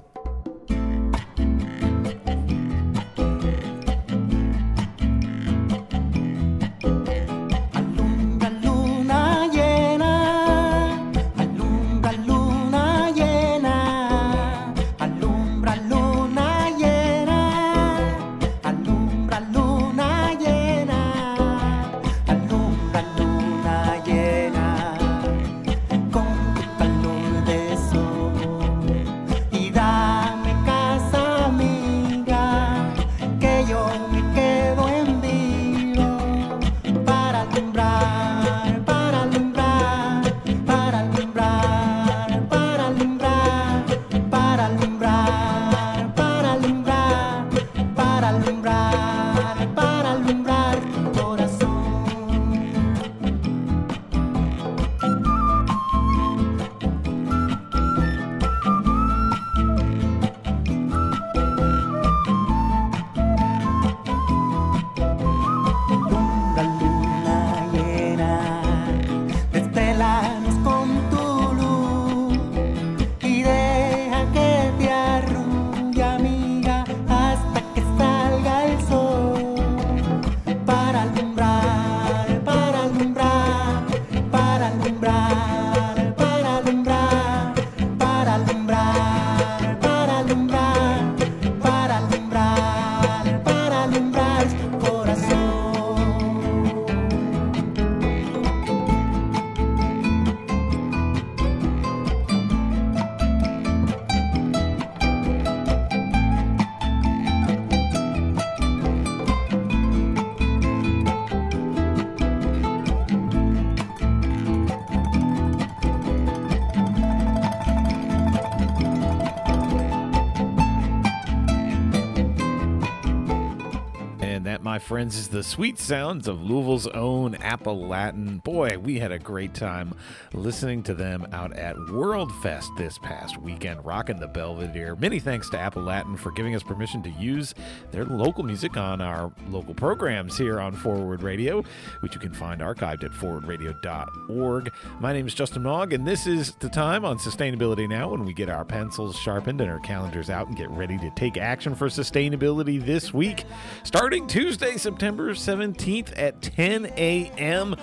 Friends, is the sweet sounds of Louisville's own Appalatin. Boy, we had a great time listening to them out at World Fest this past weekend, rocking the Belvedere. Many thanks to Appalatin for giving us permission to use their local music on our local programs here on Forward Radio, which you can find archived at forwardradio.org. My name is Justin Mog, and this is the time on Sustainability Now when we get our pencils sharpened and our calendars out and get ready to take action for sustainability this week. Starting Tuesday, September 17th at 10 a.m.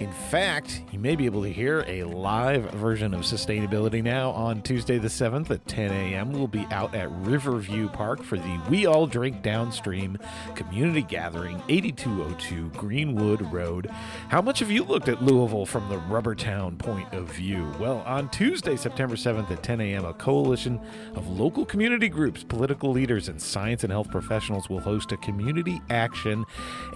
In fact, you may be able to hear a live version of Sustainability Now on Tuesday the 7th at 10 a.m. We'll be out at Riverview Park for the We All Drink Downstream community gathering, 8202 Greenwood Road. How much have you looked at Louisville from the Rubbertown point of view? Well, on Tuesday, September 7th at 10 a.m., a coalition of local community groups, political leaders, and science and health professionals will host a community action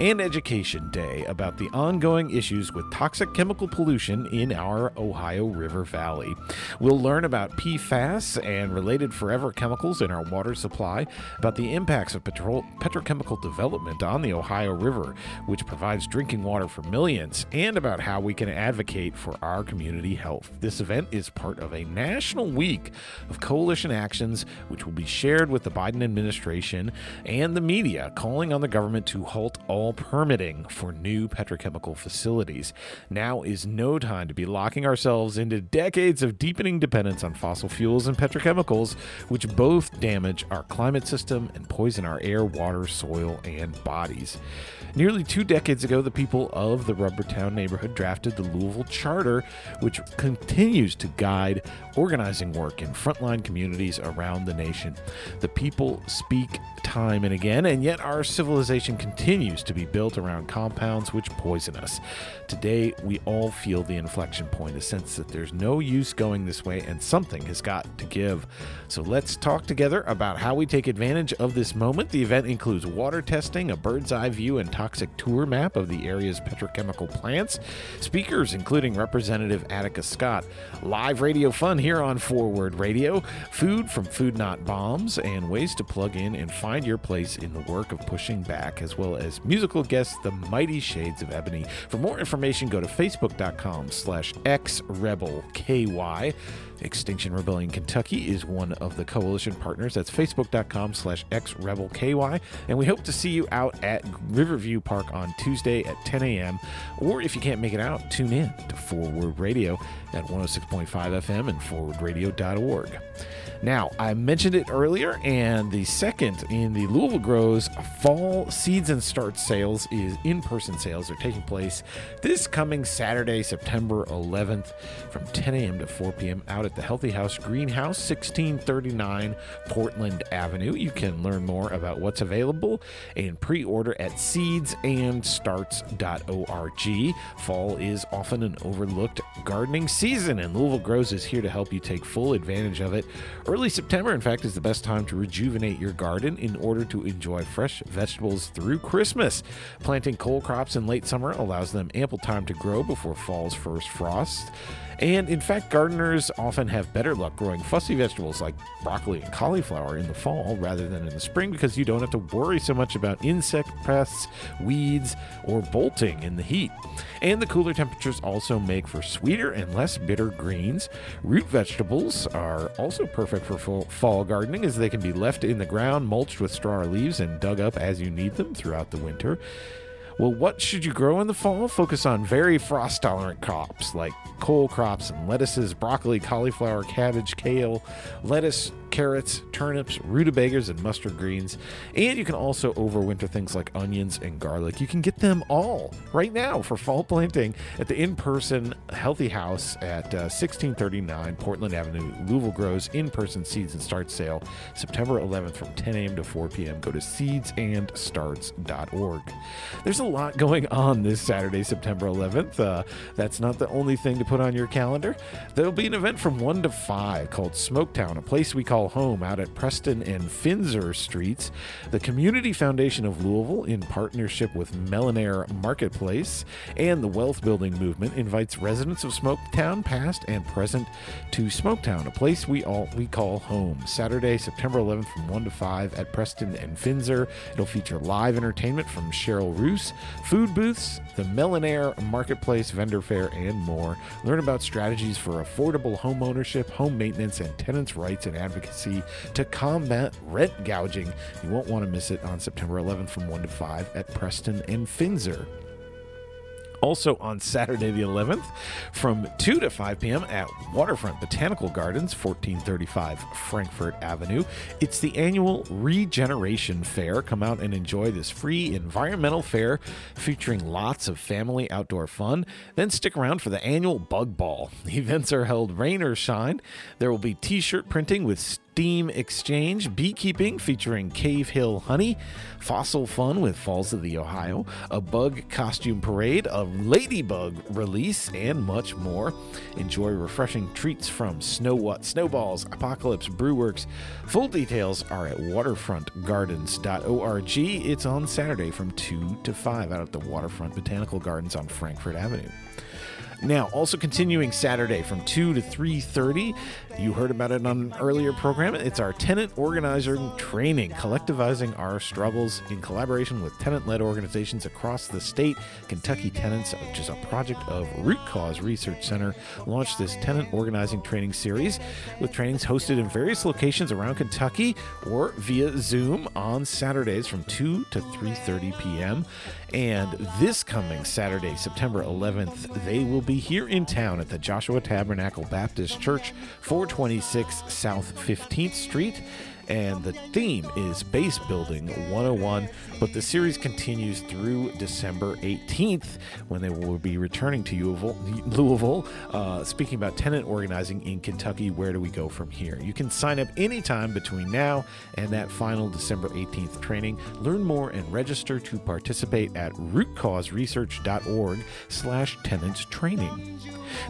and education day about the ongoing issues with toxic chemical pollution in our Ohio River Valley. We'll learn about PFAS and related forever chemicals in our water supply, about the impacts of petrochemical development on the Ohio River, which provides drinking water for millions, and about how we can advocate for our community health. This event is part of a national week of coalition actions, which will be shared with the Biden administration and the media, calling on the government to halt all permitting for new petrochemical facilities. Now is no time to be locking ourselves into decades of deepening dependence on fossil fuels and petrochemicals, which both damage our climate system and poison our air, water, soil, and bodies. Nearly two decades ago, the people of the Rubbertown neighborhood drafted the Louisville Charter, which continues to guide organizing work in frontline communities around the nation. The people speak time and again, and yet our civilization continues to be built around compounds which poison us. Today, we all feel the inflection point, a sense that there's no use going this way and something has got to give. So let's talk together about how we take advantage of this moment. The event includes water testing, a bird's eye view and toxic tour map of the area's petrochemical plants, speakers including Representative Attica Scott, live radio fun here on Forward Radio, food from Food Not Bombs, and ways to plug in and find your place in the work of pushing back, as well as musical guests, the Mighty Shades of Ebony. For more information, go to facebook.com slash xrebelky. Extinction Rebellion Kentucky is one of the coalition partners. That's facebook.com slash xrebelky. And we hope to see you out at Riverview Park on Tuesday at 10 a.m. Or if you can't make it out, tune in to Forward Radio at 106.5 FM and forwardradio.org. Now, I mentioned it earlier, and the second in the Louisville Grows Fall Seeds and Start sales is in person sales are taking place this coming Saturday, September 11th from 10 a.m. to 4 p.m. out at the Healthy House Greenhouse, 1639 Portland Avenue. You can learn more about what's available and pre order at seedsandstarts.org. Fall is often an overlooked gardening season, and Louisville Grows is here to help you take full advantage of it. Early September, in fact, is the best time to rejuvenate your garden in order to enjoy fresh vegetables through Christmas. Planting cole crops in late summer allows them ample time to grow before fall's first frost. And in fact, gardeners often have better luck growing fussy vegetables like broccoli and cauliflower in the fall rather than in the spring because you don't have to worry so much about insect pests, weeds, or bolting in the heat. And the cooler temperatures also make for sweeter and less bitter greens. Root vegetables are also perfect for fall gardening as they can be left in the ground, mulched with straw or leaves, and dug up as you need them throughout the winter. Well, what should you grow in the fall? Focus on very frost tolerant crops like cole crops and lettuces, broccoli, cauliflower, cabbage, kale, lettuce, carrots, turnips, rutabagas, and mustard greens. And you can also overwinter things like onions and garlic. You can get them all right now for fall planting at the in person Healthy House at uh, 1639 Portland Avenue, Louisville Grows in person seeds and start sale September 11th from 10 a.m. to 4 p.m. Go to seedsandstarts.org. There's a lot going on this Saturday, September 11th. Uh, that's not the only thing to put on your calendar. There'll be an event from 1 to 5 called Smoketown, a place we call home out at Preston and Finzer Streets. The Community Foundation of Louisville, in partnership with Melanair Marketplace and the Wealth Building Movement, invites residents of Smoketown, past and present, to Smoketown, a place we all we call home. Saturday, September 11th, from 1 to 5 at Preston and Finzer. It'll feature live entertainment from Cheryl Roos, food booths, the Melanair Marketplace vendor fair, and more. Learn about strategies for affordable home ownership, home maintenance, and tenants' rights and advocacy advocacy to combat rent gouging. You won't want to miss it on September 11th from 1 to 5 at Preston and Finzer. Also on Saturday the 11th from 2 to 5 p.m. at Waterfront Botanical Gardens, 1435 Frankfort Avenue. It's the annual Regeneration Fair. Come out and enjoy this free environmental fair featuring lots of family outdoor fun. Then stick around for the annual Bug Ball. The events are held rain or shine. There will be t shirt printing with Steam Exchange, Beekeeping featuring Cave Hill Honey, Fossil Fun with Falls of the Ohio, a Bug Costume Parade, a Ladybug release, and much more. Enjoy refreshing treats from Snow What Snowballs, Apocalypse Brewworks. Full details are at waterfrontgardens.org. It's on Saturday from 2 to 5 out at the Waterfront Botanical Gardens on Frankfort Avenue. Now, also continuing Saturday from 2 to 3:30, you heard about it on an earlier program. It's our tenant organizing training, collectivizing our struggles in collaboration with tenant-led organizations across the state. Kentucky Tenants, which is a project of Root Cause Research Center, launched this tenant organizing training series with trainings hosted in various locations around Kentucky or via Zoom on Saturdays from 2 to 3:30 p.m. And this coming Saturday, September 11th, they will be here in town at the Joshua Tabernacle Baptist Church, 426 South 15th Street and the theme is Base Building 101. But the series continues through December 18th when they will be returning to Louisville, uh, speaking about tenant organizing in Kentucky. Where do we go from here? You can sign up anytime between now and that final December 18th training. Learn more and register to participate at rootcauseresearch.org slash tenant training.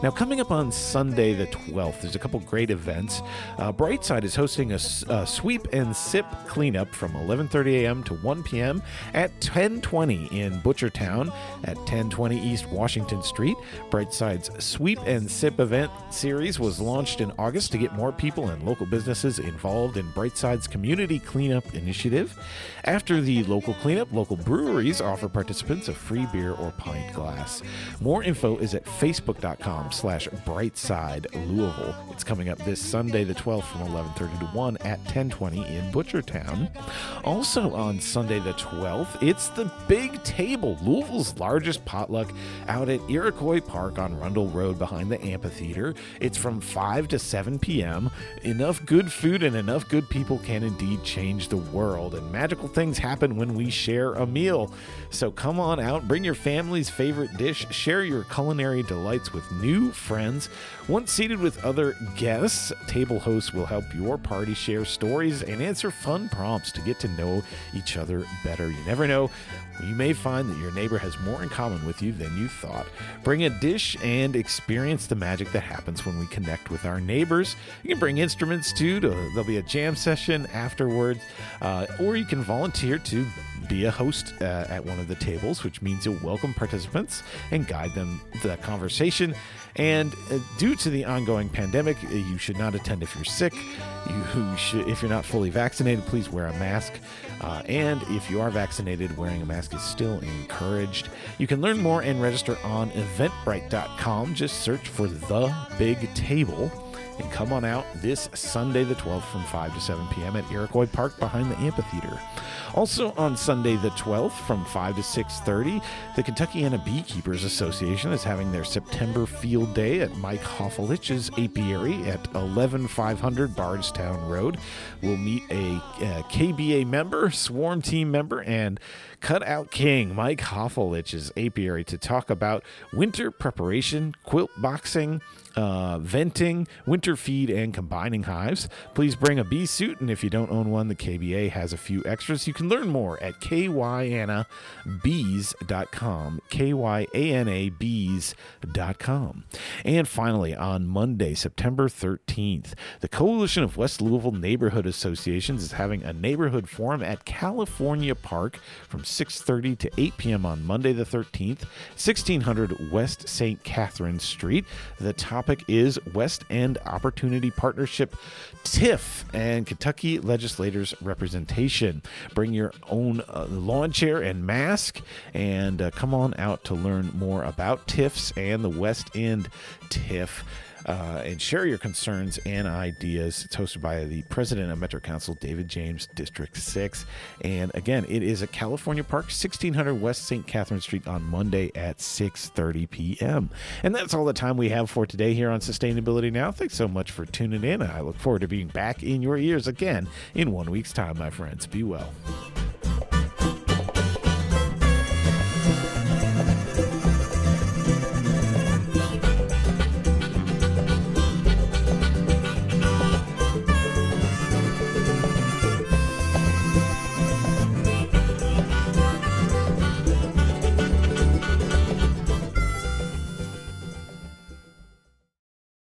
Now, coming up on Sunday the 12th, there's a couple great events. Uh, Brightside is hosting a, a sweep and sip cleanup from 11:30 a.m. to 1 p.m. at 1020 in Butchertown at 1020 East Washington Street. Brightside's Sweep and Sip event series was launched in August to get more people and local businesses involved in Brightside's community cleanup initiative. After the local cleanup, local breweries offer participants a free beer or pint glass. More info is at facebook.com slash brightside Louisville. It's coming up this Sunday the 12th from 11:30 to 1 at 1020 in Butchertown. Also on Sunday the 12th, it's the Big Table, Louisville's largest potluck out at Iroquois Park on Rundle Road behind the amphitheater. It's from 5 to 7 p.m. Enough good food and enough good people can indeed change the world, and magical things happen when we share a meal. So come on out, bring your family's favorite dish, share your culinary delights with new friends. Once seated with other guests, table hosts will help your party share stories and answer fun prompts to get to know each other better. You never know you may find that your neighbor has more in common with you than you thought. Bring a dish and experience the magic that happens when we connect with our neighbors. You can bring instruments too. To, there'll be a jam session afterwards, uh, or you can volunteer to be a host uh, at one of the tables, which means you'll welcome participants and guide them to that conversation. And uh, due to the ongoing pandemic, uh, you should not attend if you're sick. You should, if you're not fully vaccinated, please wear a mask. Uh, and if you are vaccinated, wearing a mask is still encouraged. You can learn more and register on eventbrite.com. Just search for The Big Table and come on out this Sunday, the 12th, from 5 to 7 p.m. at Iroquois Park behind the amphitheater. Also on Sunday the 12th from 5 to 6:30, the Kentuckiana Beekeepers Association is having their September Field Day at Mike Hoffelich's apiary at 11500 Bardstown Road. We'll meet a, a KBA member, swarm team member, and Cutout King Mike Hoffelich's apiary to talk about winter preparation, quilt boxing, uh, venting, winter feed, and combining hives. Please bring a bee suit, and if you don't own one, the KBA has a few extras. You can learn more at kyanabees.com. K-Y-A-N-A-Bees.com. And finally, on Monday, September 13th, the Coalition of West Louisville Neighborhood Associations is having a neighborhood forum at California Park from 6.30 to 8 p.m. on Monday the 13th, 1600 West St. Catherine Street. The topic is West End Opportunity Partnership TIF and Kentucky legislators representation. Bring your own uh, lawn chair and mask and uh, come on out to learn more about TIFs and the West End TIF uh, and share your concerns and ideas. It's hosted by the president of Metro Council, David James, District 6. And again, it is at California Park, 1600 West St. Catherine Street on Monday at 6.30 p.m. And that's all the time we have for today here on Sustainability Now. Thanks so much for tuning in. I look forward to being back in your ears again in one week's time, my friends. Be well.